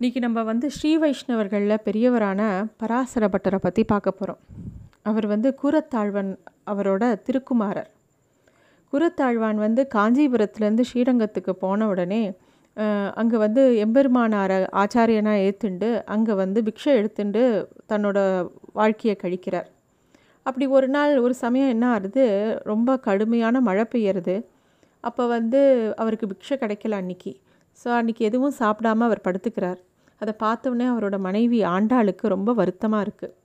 இன்றைக்கி நம்ம வந்து ஸ்ரீ வைஷ்ணவர்களில் பெரியவரான பராசர பட்டரை பற்றி பார்க்க போகிறோம் அவர் வந்து கூரத்தாழ்வன் அவரோட திருக்குமாரர். கூரத்தாழ்வான் வந்து காஞ்சிபுரத்துலேருந்து ஸ்ரீரங்கத்துக்கு போன உடனே அங்கே வந்து எம்பெருமானாரை ஆச்சாரியனாக ஏற்றுண்டு அங்கே வந்து பிக்ஷை எடுத்துண்டு தன்னோட வாழ்க்கையை கழிக்கிறார். அப்படி ஒரு நாள் ஒரு சமயம் என்ன ஆகுது ரொம்ப கடுமையான மழை பெய்யறது. அப்போ வந்து அவருக்கு பிக்ஷை கிடைக்கல அன்னைக்கு. ஸோ அன்றைக்கி எதுவும் சாப்பிடாம அவர் படுத்துக்கிறார். அதை பார்த்தோன்னே அவரோட மனைவி ஆண்டாளுக்கு ரொம்ப வருத்தமாக இருக்குது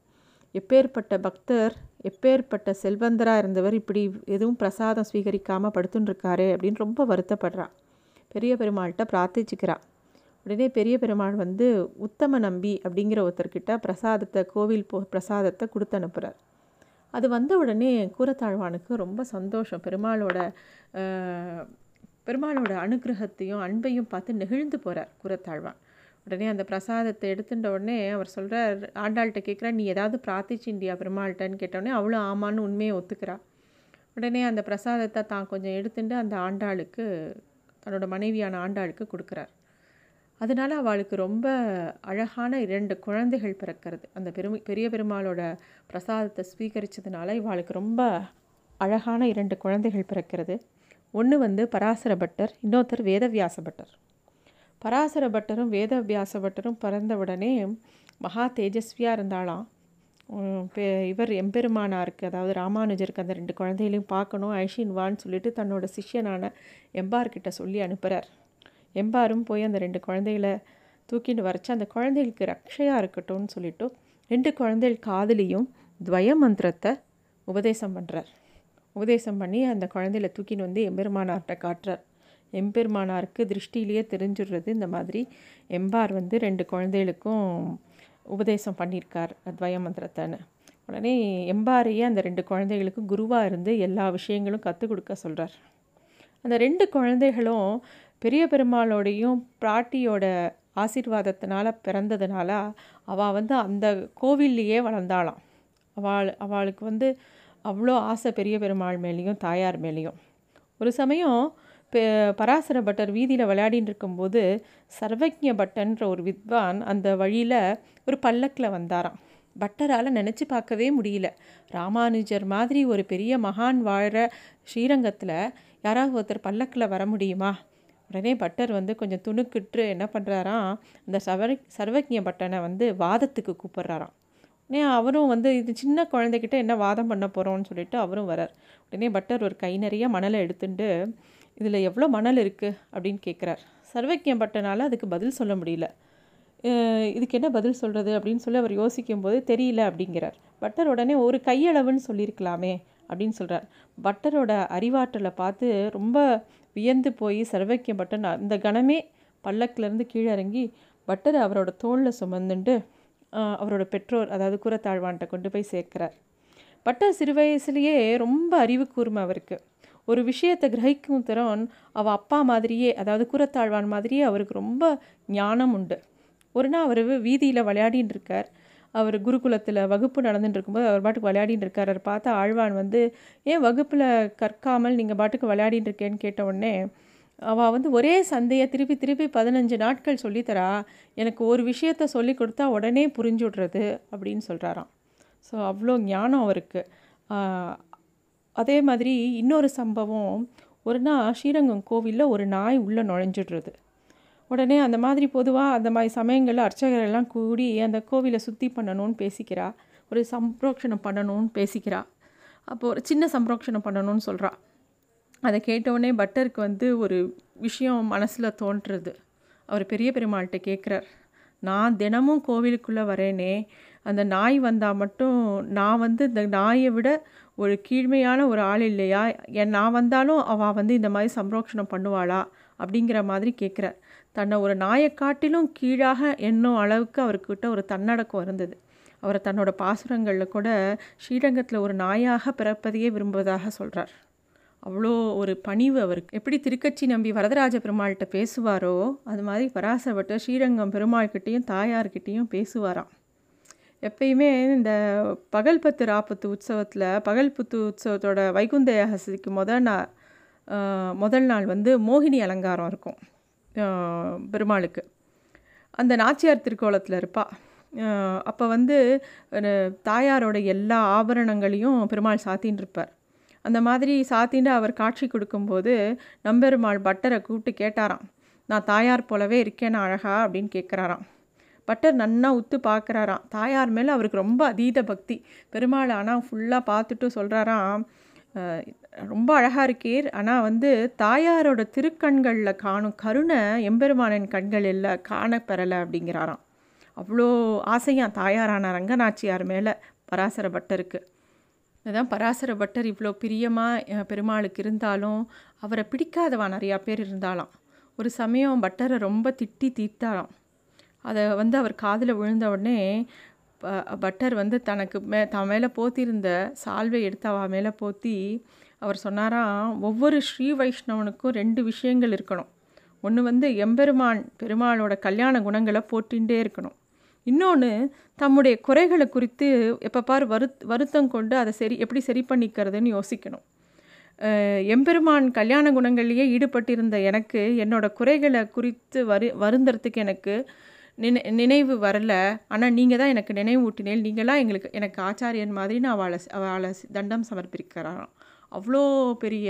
எப்பேற்பட்ட பக்தர் எப்பேற்பட்ட செல்வந்தராக இருந்தவர் இப்படி எதுவும் பிரசாதம் ஸ்வீகரிக்காமல் படுத்துட்டுருக்காரு அப்படின்னு ரொம்ப வருத்தப்படுறா. பெரிய பெருமாள்கிட்ட பிரார்த்திச்சுக்கிறா. உடனே பெரிய பெருமாள் வந்து உத்தம நம்பி அப்படிங்கிற ஒருத்தர்கிட்ட பிரசாதத்தை கோவில் போ பிரசாதத்தை கொடுத்து அனுப்புகிறார் அது வந்த உடனே கூரத்தாழ்வானுக்கு ரொம்ப சந்தோஷம். பெருமாளோட பெருமாளோட அனுகிரகத்தையும் அன்பையும் பார்த்து நெகிழ்ந்து போகிறார் கூரத்தாழ்வான். உடனே அந்த பிரசாதத்தை எடுத்துட்ட உடனே அவர் சொல்கிறார் ஆண்டாள்கிட்ட கேட்குறா நீ ஏதாவது பிரார்த்திச்சிண்டியா பெருமாள்கிட்டன்னு கேட்டோடனே அவ்வளோ ஆமான்னு உண்மையை ஒத்துக்கிறா. உடனே அந்த பிரசாதத்தை தான் கொஞ்சம் எடுத்துட்டு அந்த ஆண்டாளுக்கு தன்னோட மனைவியான ஆண்டாளுக்கு கொடுக்குறார். அதனால் அவளுக்கு ரொம்ப அழகான இரண்டு குழந்தைகள் பிறக்கிறது. அந்த பெருமை பெரிய பெருமாளோட பிரசாதத்தை ஸ்வீகரித்ததுனால இவாளுக்கு ரொம்ப அழகான இரண்டு குழந்தைகள் பிறக்கிறது. ஒன்று வந்து பராசர பட்டர் இன்னொருத்தர் வேதவியாச பட்டர் பராசர பட்டரும் வேதவியாச பட்டரும் பிறந்தவுடனே மகா தேஜஸ்வியாக இருந்தாலாம் இவர் எம்பெருமானாருக்கு அதாவது ராமானுஜருக்கு அந்த ரெண்டு குழந்தைகளையும் பார்க்கணும் ஐஷின் வான்னு சொல்லிட்டு தன்னோட சிஷ்யனான எம்பார்கிட்ட சொல்லி அனுப்புகிறார் எம்பாரும் போய் அந்த ரெண்டு குழந்தைகளை தூக்கிட்டு வரைச்சி அந்த குழந்தைகளுக்கு ரக்ஷையாக இருக்கட்டும்னு சொல்லிட்டு ரெண்டு குழந்தைகள் காதலியும் துவய மந்திரத்தை உபதேசம் பண்ணுறார் உபதேசம் பண்ணி அந்த குழந்தையில தூக்கின்னு வந்து எம்பெருமானார்கிட்ட காட்டுறார். எம்பெருமானாருக்கு திருஷ்டிலேயே தெரிஞ்சிடுறது இந்த மாதிரி. எம்பார் வந்து ரெண்டு குழந்தைகளுக்கும் உபதேசம் பண்ணியிருக்கார் அத்வயமந்திரத்தான்னு உடனே எம்பாரையே அந்த ரெண்டு குழந்தைகளுக்கும் குருவாக இருந்து எல்லா விஷயங்களும் கற்றுக் கொடுக்க சொல்கிறார் அந்த ரெண்டு குழந்தைகளும் பெரிய பெருமாளோடையும் பிராட்டியோட ஆசீர்வாதத்தினால பிறந்ததுனால அவள் வந்து அந்த கோவில்லையே வளர்ந்தாளாம். அவள் அவளுக்கு வந்து அவ்வளோ ஆசை பெரிய பெருமாள் மேலேயும் தாயார் மேலேயும். ஒரு சமயம் பராசர பட்டர் வீதியில் விளையாடின்னு இருக்கும்போது சர்வஜ்ய பட்டன்ற ஒரு வித்வான் அந்த வழியில் ஒரு பல்லக்கில் வந்தாராம். பட்டரால் நினச்சி பார்க்கவே முடியல. ராமானுஜர் மாதிரி ஒரு பெரிய மகான் வாழ்கிற ஸ்ரீரங்கத்தில் யாராவது ஒருத்தர் பல்லக்கில் வர முடியுமா? உடனே பட்டர் வந்து கொஞ்சம் துணுக்கிட்டு என்ன பண்ணுறாராம் இந்த சர்வ சர்வஜ்ய பட்டனை வந்து வாதத்துக்கு கூப்பிட்றாராம். உடனே அவரும் வந்து இது சின்ன குழந்தைகிட்ட என்ன வாதம் பண்ண போகிறோம்னு சொல்லிட்டு அவரும் வரார் உடனே பட்டர் ஒரு கை நிறைய மணலை எடுத்துட்டு இதில் எவ்வளோ மணல் இருக்குது அப்படின்னு கேட்குறார். சர்வக்கியம் பட்டனால் அதுக்கு பதில் சொல்ல முடியல. இதுக்கு என்ன பதில் சொல்கிறது அப்படின்னு சொல்லி அவர் யோசிக்கும் போது தெரியல அப்படிங்கிறார். பட்டர் உடனே ஒரு கையளவுன்னு சொல்லியிருக்கலாமே அப்படின்னு சொல்கிறார் பட்டரோட அறிவாற்றலை பார்த்து ரொம்ப வியந்து போய் சர்வக்கியம் பட்டன் அந்த கணமே பல்லக்கிலேருந்து கீழே இறங்கி பட்டர் அவரோட தோளில் சுமந்துண்டு அவரோட பெற்றோர் அதாவது கூரத்தாழ்வான்கிட்ட கொண்டு போய் சேர்க்கிறார். பட்டர் சிறு வயசுலேயே ரொம்ப அறிவு கூர்மை அவருக்கு. ஒரு விஷயத்தை கிரகிக்கும் திறன் அவள் அப்பா மாதிரியே அதாவது கூரத்தாழ்வான் மாதிரியே அவருக்கு ரொம்ப ஞானம் உண்டு. ஒரு நாள் அவர் வீதியில் விளையாடின்னு இருக்கார். அவர் குருகுலத்தில் வகுப்பு நடந்துட்டு இருக்கும்போது அவர் பாட்டுக்கு விளையாடின்னு இருக்கார். அவர் பார்த்தா ஆழ்வான் வந்து ஏன் வகுப்பில் கற்காமல் நீங்கள் பாட்டுக்கு விளையாடின்னு இருக்கேன்னு கேட்ட உடனே அவள் வந்து ஒரே சந்தையை திருப்பி திருப்பி பதினஞ்சு நாட்கள் சொல்லித்தரா எனக்கு ஒரு விஷயத்த சொல்லி கொடுத்தா உடனே புரிஞ்சு விட்றது அப்படின்னு சொல்கிறாராம் ஸோ அவ்வளோ ஞானம் அவருக்கு. அதே மாதிரி இன்னொரு சம்பவம். ஒரு நாள் ஸ்ரீரங்கம் கோவிலில் ஒரு நாய் உள்ளே நுழைஞ்சிடுறது. உடனே அந்த மாதிரி பொதுவாக அந்த மாதிரி சமயங்களில் அர்ச்சகரெல்லாம் கூடி அந்த கோவிலை சுத்தி பண்ணணும்னு பேசிக்கிறா. ஒரு சம்ப்ரோக்ஷணம் பண்ணணும்னு பேசிக்கிறா. அப்போது ஒரு சின்ன சம்ப்ரோக்ஷணம் பண்ணணும்னு சொல்கிறா அதை கேட்டவுடனே பட்டருக்கு வந்து ஒரு விஷயம் மனசில் தோன்றுறது. அவர் பெரிய பெருமாள்கிட்ட கேட்குறார் நான் தினமும் கோவிலுக்குள்ளே வரேனே. அந்த நாய் வந்தால் மட்டும் நான் வந்து இந்த நாயை விட ஒரு கீழ்மையான ஒரு ஆள் இல்லையா? என் நான் வந்தாலும் அவள் வந்து இந்த மாதிரி சம்ரோக்ஷணம் பண்ணுவாளா? அப்படிங்கிற மாதிரி கேட்குறார் தன்னை ஒரு நாயை காட்டிலும் கீழாக என்னும் அளவுக்கு அவர்கிட்ட ஒரு தன்னடக்கம் இருந்தது. அவரை தன்னோட பாசுரங்களில் கூட ஸ்ரீரங்கத்தில் ஒரு நாயாக பிறப்பதையே விரும்புவதாக சொல்கிறார் அவ்வளோ ஒரு பணிவு அவருக்கு. எப்படி திருக்கட்சி நம்பி வரதராஜ பெருமாள்கிட்ட பேசுவாரோ அது மாதிரி பராசரப்பட்ட ஸ்ரீரங்கம் பெருமாள்கிட்டேயும் தாயார்கிட்டேயும் பேசுவாராம். எப்பயுமே இந்த பகல் பத்து ராப்பத்து உற்சவத்தில் பகல் புத்து உற்சவத்தோட வைகுந்த ஏகாதசிக்கு முதல் நாள் முதல் நாள் வந்து மோகினி அலங்காரம் இருக்கும் பெருமாளுக்கு. அந்த நாச்சியார் திருக்கோலத்தில் இருப்பாள் அப்போ வந்து தாயாரோட எல்லா ஆபரணங்களையும் பெருமாள் சாத்தின்னு இருப்பார் அந்த மாதிரி சாத்தின்னு அவர் காட்சி கொடுக்கும்போது நம்பெருமாள் பட்டரை கூப்பிட்டு கேட்டாராம். நான் தாயார் போலவே இருக்கேன்னு அழகா அப்படின்னு கேட்குறாராம் பட்டர் நன்னா உத்து பார்க்குறாராம். தாயார் மேலே அவருக்கு ரொம்ப அதீத பக்தி. பெருமாள் ஆனால் ஃபுல்லாக பார்த்துட்டு சொல்கிறாராம் ரொம்ப அழகாக இருக்கீர். ஆனால் வந்து தாயாரோட திருக்கண்களில் காணும் கருணை எம்பெருமானின் கண்கள் இல்லை காணப்பெறலை அப்படிங்கிறாராம். அவ்வளோ ஆசையாக தாயாரான ரங்கநாச்சியார் மேலே பராசர பட்டருக்கு அதுதான் பராசர பட்டர் இவ்வளோ பிரியமாக பெருமாளுக்கு இருந்தாலும் அவரை பிடிக்காதவா நிறையா பேர் இருந்தாலாம். ஒரு சமயம் பட்டரை ரொம்ப திட்டி தீர்த்தாராம். அதை வந்து அவர் காதில் விழுந்த உடனே பட்டர் வந்து தனக்கு மே தன் மேலே போத்திருந்த சால்வை எடுத்து அவ மேலே போத்தி அவர் சொன்னாராம் ஒவ்வொரு ஸ்ரீ வைஷ்ணவனுக்கும் ரெண்டு விஷயங்கள் இருக்கணும். ஒன்று வந்து எம்பெருமான் பெருமாளோட கல்யாண குணங்களை போட்டின்றே இருக்கணும். இன்னொன்று தம்முடைய குறைகளை குறித்து எப்போ பார் வரு வருத்தம் கொண்டு அதை சரி எப்படி சரி பண்ணிக்கிறதுன்னு யோசிக்கணும். எம்பெருமான் கல்யாண குணங்கள்லேயே ஈடுபட்டிருந்த எனக்கு என்னோட குறைகளை குறித்து வரு வருந்துறதுக்கு எனக்கு நினை நினைவு வரல. ஆனால் நீங்கள் தான் எனக்கு நினைவு ஊட்டினேன். நீங்களாம் எங்களுக்கு எனக்கு ஆச்சாரியன் மாதிரி நான் அவளை அவளை தண்டம் சமர்ப்பிக்கிறாராம். அவ்வளோ பெரிய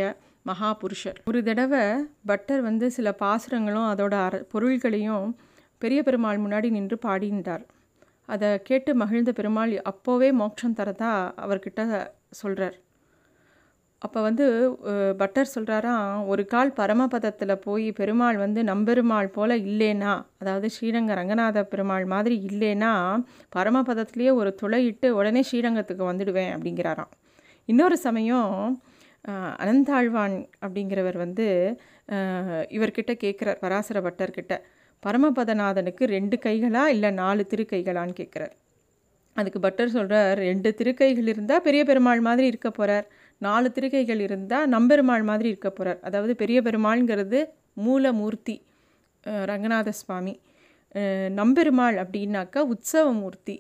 மகா புருஷர் ஒரு தடவை பட்டர் வந்து சில பாசுரங்களும் அதோட அர பொருள்களையும் பெரிய பெருமாள் முன்னாடி நின்று பாடினார். அதை கேட்டு மகிழ்ந்த பெருமாள் அப்போவே மோட்சம் தரதா? அவர்கிட்ட சொல்கிறார் அப்போ வந்து பட்டர் சொல்கிறாராம் ஒரு கால் பரமபதத்தில் போய் பெருமாள் வந்து நம்பெருமாள் போல் இல்லைனா அதாவது ஸ்ரீரங்க ரங்கநாத பெருமாள் மாதிரி இல்லைனா பரமபதத்துலேயே ஒரு துளையிட்டு உடனே ஸ்ரீரங்கத்துக்கு வந்துடுவேன் அப்படிங்கிறாராம். இன்னொரு சமயம் அனந்தாழ்வான் அப்படிங்கிறவர் வந்து இவர்கிட்ட கேட்குறார் பராசர பட்டர்கிட்ட பரமபதநாதனுக்கு ரெண்டு கைகளா இல்லை நாலு திருக்கைகளான்னு கேட்குறார் அதுக்கு பட்டர் சொல்கிறார் ரெண்டு திருக்கைகள் இருந்தால் பெரிய பெருமாள் மாதிரி இருக்க போகிறார் நாலு திருகைகள் இருந்தால் நம்பெருமாள் மாதிரி இருக்க போகிறார் அதாவது பெரிய பெருமாள்ங்கிறது மூலமூர்த்தி ரங்கநாத சுவாமி. நம்பெருமாள் அப்படின்னாக்கா உற்சவமூர்த்தி.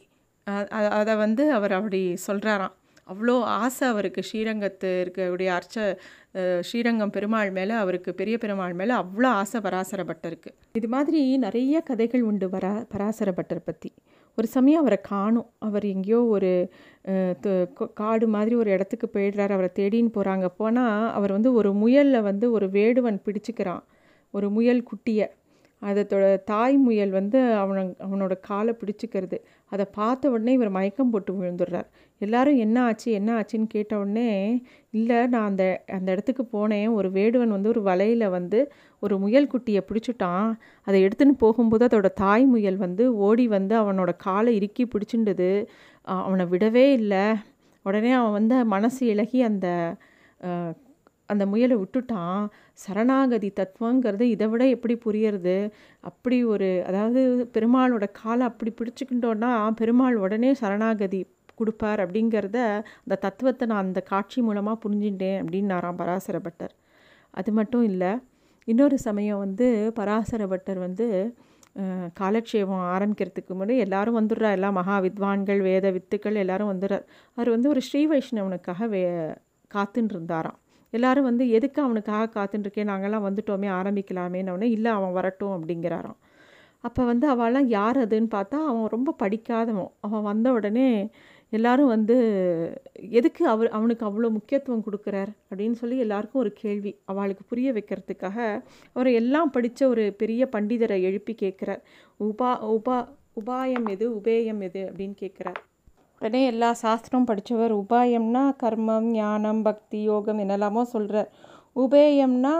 அதை வந்து அவர் அப்படி சொல்கிறாராம் அவ்வளோ ஆசை அவருக்கு. ஸ்ரீரங்கத்து இருக்கக்கூடிய அர்ச்ச ஸ்ரீரங்கம் பெருமாள் மேலே அவருக்கு பெரிய பெருமாள் மேலே அவ்வளோ ஆசை பராசரப்பட்டிருக்கு. இது மாதிரி நிறைய கதைகள் உண்டு வரா பராசரப்பட்டர் பற்றி ஒரு சமயம் அவரை காணும். அவர் எங்கேயோ ஒரு காடு மாதிரி ஒரு இடத்துக்கு போயிடுறாரு. அவரை தேடின்னு போகிறாங்க போனால் அவர் வந்து ஒரு முயலில் வந்து ஒரு வேடுவன் பிடிச்சிக்கிறான். ஒரு முயல் குட்டியை. அதோட தாய் முயல் வந்து அவன அவனோட காலை பிடிச்சிக்கிறது. அதை பார்த்த உடனே இவர் மயக்கம் போட்டு விழுந்துடுறார். எல்லாரும் என்ன ஆச்சு என்ன ஆச்சுன்னு கேட்ட உடனே இல்லை நான் அந்த அந்த இடத்துக்கு போனேன். ஒரு வேடுவன் வந்து ஒரு வலையில் வந்து ஒரு முயல் குட்டியை பிடிச்சிட்டான். அதை எடுத்துன்னு போகும்போது அதோட தாய் முயல் வந்து ஓடி வந்து அவனோட காலை இறுக்கி பிடிச்சிண்டது அவனை விடவே இல்லை. உடனே அவன் வந்து மனசு இழகி அந்த அந்த முயலை விட்டுட்டான். சரணாகதி தத்துவங்கிறது இதை விட எப்படி புரியறது? அப்படி ஒரு அதாவது பெருமாளோட காலை அப்படி பிடிச்சிக்கிட்டோன்னா பெருமாள் உடனே சரணாகதி கொடுப்பார் அப்படிங்கிறத அந்த தத்துவத்தை நான் அந்த காட்சி மூலமாக புரிஞ்சுட்டேன் அப்படின்னாராம் பராசர பட்டர் அது மட்டும் இல்லை இன்னொரு சமயம் வந்து பராசர பட்டர் வந்து காலட்சேபம் ஆரம்பிக்கிறதுக்கு முன்னாடி எல்லாரும் வந்துடுறா எல்லா மகா வித்வான்கள் வேத வித்துக்கள் எல்லாரும் வந்துடுறார் அவர் வந்து ஒரு ஸ்ரீ வைஷ்ணவனுக்காக வே காத்துன்னு இருந்தாராம். எல்லாரும் வந்து எதுக்கு அவனுக்காக காத்துட்டுருக்கேன் நாங்கள்லாம் வந்துட்டோமே ஆரம்பிக்கலாமேன்னு இல்லை அவன் வரட்டும் அப்படிங்கிறாராம். அப்போ வந்து அவெல்லாம் யார் அதுன்னு பார்த்தா அவன் ரொம்ப படிக்காதவன். அவன் வந்த உடனே எல்லாரும் வந்து எதுக்கு அவர் அவனுக்கு அவ்வளோ முக்கியத்துவம் கொடுக்குறார்? அப்படின்னு சொல்லி எல்லாருக்கும் ஒரு கேள்வி. அவளுக்கு புரிய வைக்கிறதுக்காக அவர் எல்லாம் படித்த ஒரு பெரிய பண்டிதரை எழுப்பி கேட்குறார். உபா உபா உபாயம் எது? உபேயம் எது? அப்படின்னு கேட்குறார். உடனே எல்லா சாஸ்திரம் படித்தவர் உபாயம்னா கர்மம் ஞானம் பக்தி யோகம் என்னெல்லாமோ சொல்கிறார் உபேயம்னா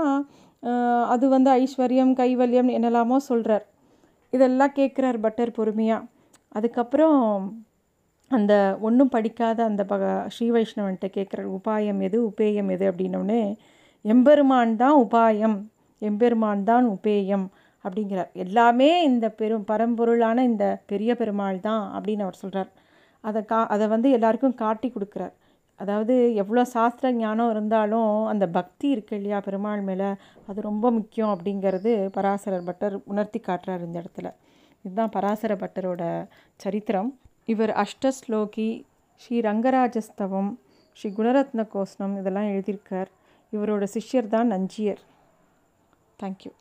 அது வந்து ஐஸ்வர்யம் கைவல்யம் என்னெல்லாமோ சொல்கிறார் இதெல்லாம் கேட்குறார் பட்டர் பொறுமையாக அதுக்கப்புறம் அந்த ஒன்றும் படிக்காத அந்த பக ஸ்ரீ வைஷ்ணவன்ட்ட கேட்குறார் உபாயம் எது உபேயம் எது? அப்படின்னோடனே எம்பெருமான் தான் உபாயம் எம்பெருமான் தான் உபேயம் அப்படிங்கிறார். எல்லாமே இந்த பெரும் பரம்பொருளான இந்த பெரிய பெருமாள் தான் அப்படின்னு அவர் சொல்கிறார் அதை கா அதை வந்து எல்லாருக்கும் காட்டி கொடுக்குறார். அதாவது எவ்வளோ சாஸ்திர ஞானம் இருந்தாலும் அந்த பக்தி இருக்கு இல்லையா பெருமாள் மேலே அது ரொம்ப முக்கியம் அப்படிங்கிறது பராசரர் பட்டர் உணர்த்தி காட்டுறார் இந்த இடத்துல. இதுதான் பராசர பட்டரோட சரித்திரம். இவர் அஷ்டஸ்லோகி ஸ்ரீ ரங்கராஜஸ்தவம் ஸ்ரீ குணரத்ன கோஷ்ணம் இதெல்லாம் எழுதியிருக்கார். இவரோட சிஷ்யர் தான் நஞ்சியர் தேங்க்யூ